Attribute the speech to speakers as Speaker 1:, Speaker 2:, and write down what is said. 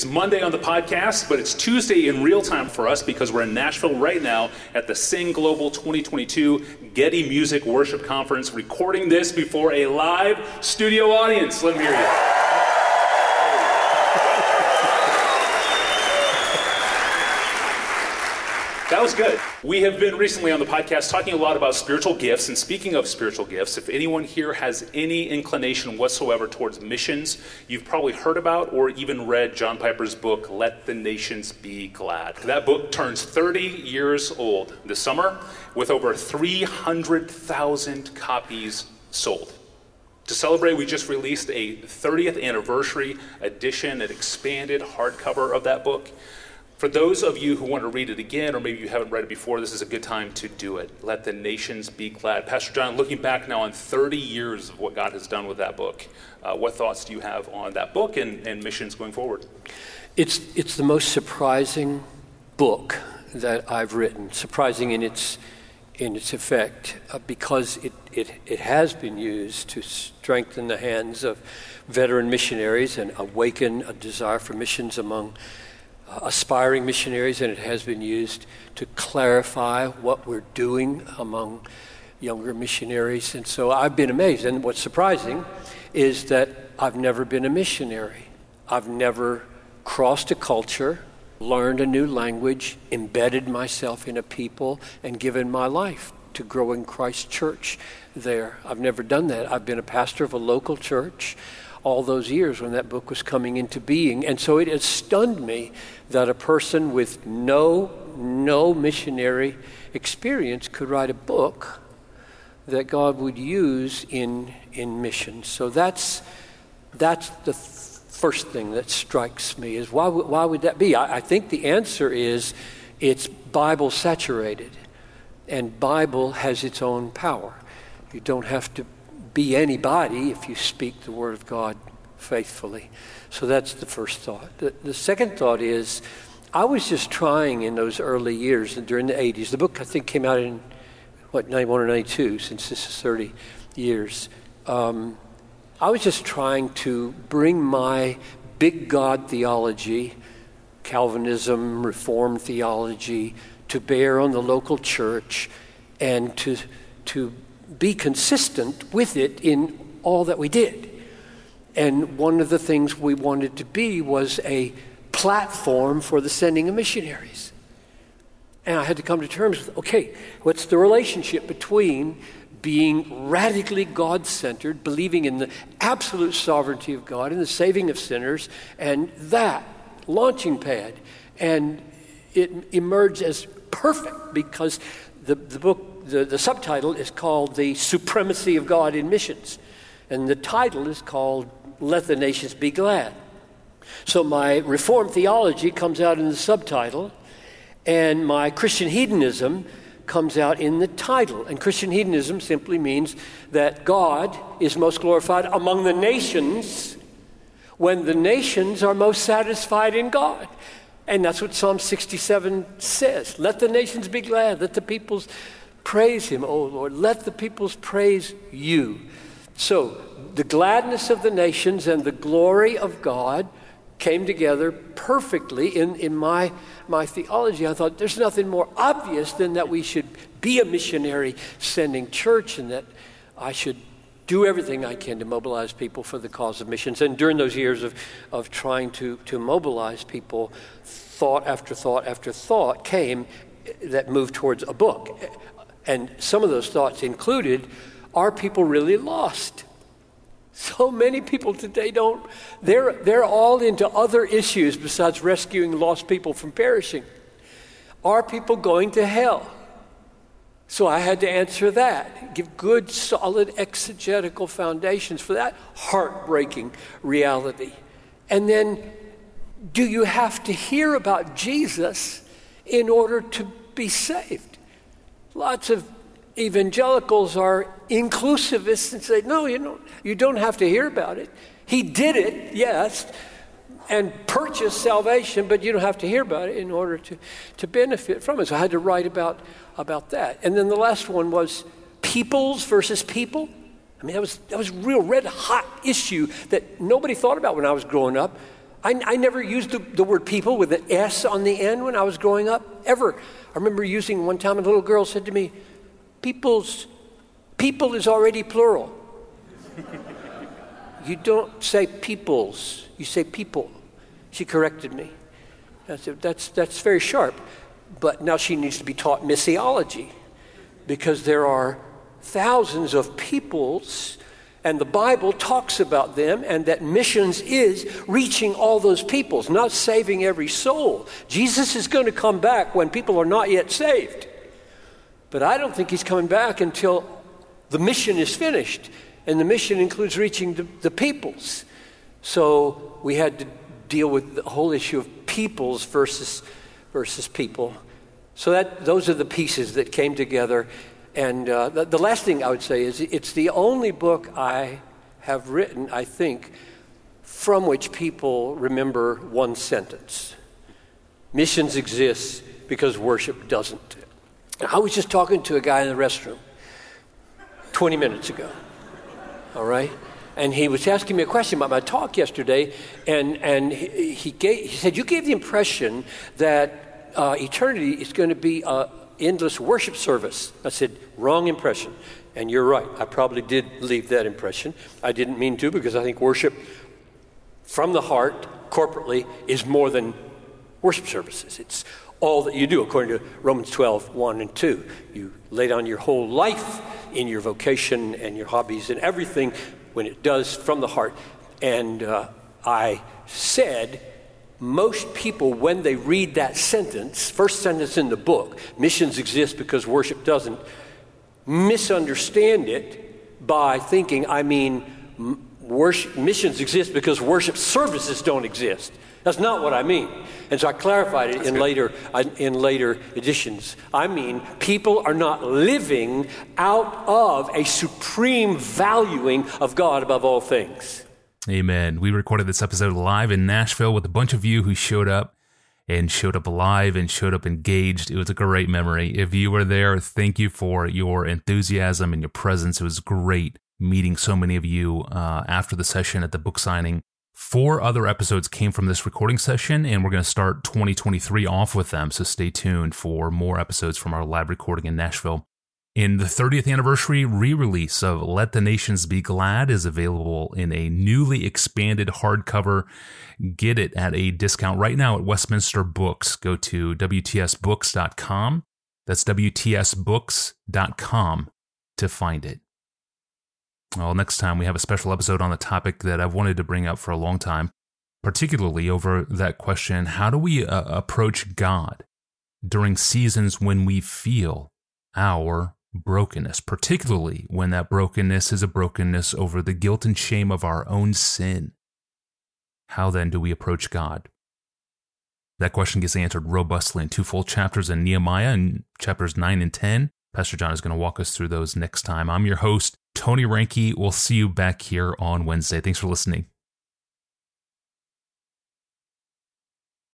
Speaker 1: It's Monday on the podcast, but it's Tuesday in real time for us because we're in Nashville right now at the Sing Global 2022 Getty Music Worship Conference, recording this before a live studio audience. Let me hear you. That was good. We have been recently on the podcast talking a lot about spiritual gifts. And speaking of spiritual gifts, if anyone here has any inclination whatsoever towards missions, you've probably heard about or even read John Piper's book, Let the Nations Be Glad. That book turns 30 years old this summer with over 300,000 copies sold. To celebrate, we just released a 30th anniversary edition, an expanded hardcover of that book. For those of you who want to read it again, or maybe you haven't read it before, this is a good time to do it. Let the nations be glad. Pastor John, looking back now on 30 years of what God has done with that book, uh, what thoughts do you have on that book and, and missions going forward?
Speaker 2: It's, it's the most surprising book that I've written, surprising in its, in its effect, uh, because it, it, it has been used to strengthen the hands of veteran missionaries and awaken a desire for missions among aspiring missionaries, and it has been used to clarify what we're doing among younger missionaries. And so I've been amazed. And what's surprising is that I've never been a missionary. I've never crossed a culture, learned a new language, embedded myself in a people, and given my life to growing Christ Church there. I've never done that. I've been a pastor of a local church all those years when that book was coming into being. And so it has stunned me that a person with no, no missionary experience could write a book that God would use in, in missions. So that's, that's the first thing that strikes me is why, why would that be? I, I think the answer is it's Bible saturated, and Bible has its own power. You don't have to be anybody if you speak the Word of God faithfully. So that's the first thought. The, the second thought is I was just trying in those early years during the 80s. The book, I think, came out in, what, 91 or 92, since this is 30 years. Um, I was just trying to bring my big God theology, Calvinism, Reformed theology, to bear on the local church and to, to be consistent with it in all that we did. And one of the things we wanted to be was a platform for the sending of missionaries. And I had to come to terms with okay, what's the relationship between being radically God centered, believing in the absolute sovereignty of God and the saving of sinners, and that launching pad? And it emerged as perfect because the, the book the, the subtitle is called The Supremacy of God in Missions, and the title is called Let the Nations Be Glad. So my Reformed theology comes out in the subtitle, and my Christian hedonism comes out in the title. And Christian hedonism simply means that God is most glorified among the nations when the nations are most satisfied in God. And that's what Psalm 67 says. Let the nations be glad, let the peoples Praise him, O Lord. Let the peoples praise you. So, the gladness of the nations and the glory of God came together perfectly in, in my, my theology. I thought there's nothing more obvious than that we should be a missionary sending church and that I should do everything I can to mobilize people for the cause of missions. And during those years of, of trying to, to mobilize people, thought after thought after thought came that moved towards a book. And some of those thoughts included are people really lost? So many people today don't, they're, they're all into other issues besides rescuing lost people from perishing. Are people going to hell? So I had to answer that, give good, solid exegetical foundations for that heartbreaking reality. And then, do you have to hear about Jesus in order to be saved? Lots of evangelicals are inclusivists and say, no, you don't, you don't have to hear about it. He did it, yes, and purchased salvation, but you don't have to hear about it in order to, to benefit from it. So I had to write about, about that. And then the last one was peoples versus people. I mean, that was, that was a real red hot issue that nobody thought about when I was growing up. I, I never used the, the, word people with an S on the end when I was growing up, ever. I remember using one time a little girl said to me, People's, people is already plural. you don't say peoples, you say people. She corrected me. I said, that's, that's very sharp. But now she needs to be taught missiology because there are thousands of peoples and the Bible talks about them, and that missions is reaching all those peoples, not saving every soul. Jesus is going to come back when people are not yet saved. But I don't think he's coming back until the mission is finished. And the mission includes reaching the, the peoples. So we had to deal with the whole issue of peoples versus, versus people. So that, those are the pieces that came together. And uh, the, the last thing I would say is it's the only book I have written, I think, from which people remember one sentence Missions exist because worship doesn't. I was just talking to a guy in the restroom 20 minutes ago, all right? And he was asking me a question about my talk yesterday, and, and he, he, gave, he said, You gave the impression that uh, eternity is going to be a, endless worship service. I said, wrong impression. And you're right. I probably did leave that impression. I didn't mean to because I think worship from the heart, corporately, is more than worship services. It's all that you do, according to Romans 12, 1 and 2. You lay down your whole life in your vocation and your hobbies and everything when it does from the heart. And uh, I said, most people, when they read that sentence, first sentence in the book, missions exist because worship doesn't, misunderstand it by thinking, I mean, worship, missions exist because worship services don't exist. That's not what I mean. And so I clarified it in later, in later editions. I mean, people are not living out of a supreme valuing of God above all things.
Speaker 1: Amen. We recorded this episode live in Nashville with a bunch of you who showed up and showed up live and showed up engaged. It was a great memory. If you were there, thank you for your enthusiasm and your presence. It was great meeting so many of you uh, after the session at the book signing. Four other episodes came from this recording session, and we're going to start 2023 off with them. So stay tuned for more episodes from our live recording in Nashville. In the 30th anniversary re release of Let the Nations Be Glad is available in a newly expanded hardcover. Get it at a discount right now at Westminster Books. Go to WTSBooks.com. That's WTSBooks.com to find it. Well, next time we have a special episode on the topic that I've wanted to bring up for a long time, particularly over that question how do we uh, approach God during seasons when we feel our brokenness, particularly when that brokenness is a brokenness over the guilt and shame of our own sin. How then do we approach God? That question gets answered robustly in two full chapters in Nehemiah in chapters 9 and 10. Pastor John is going to walk us through those next time. I'm your host, Tony Reinke. We'll see you back here on Wednesday. Thanks for listening.